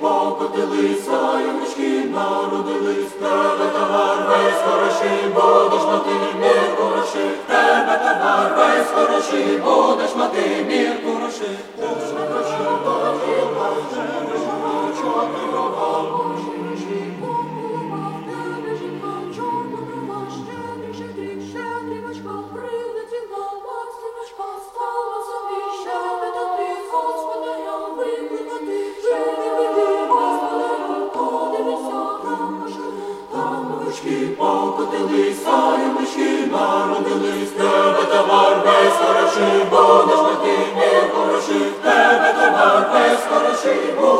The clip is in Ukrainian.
покотилися, юнички народились, тебе товар весь хороший, будеш мати мір хороший, тебе товар весь хороший, будеш мати мір хороший. річки, покотились, саємички, народились, тебе товар весь хороший, будеш мати, не хороший, тебе товар весь хороший, будеш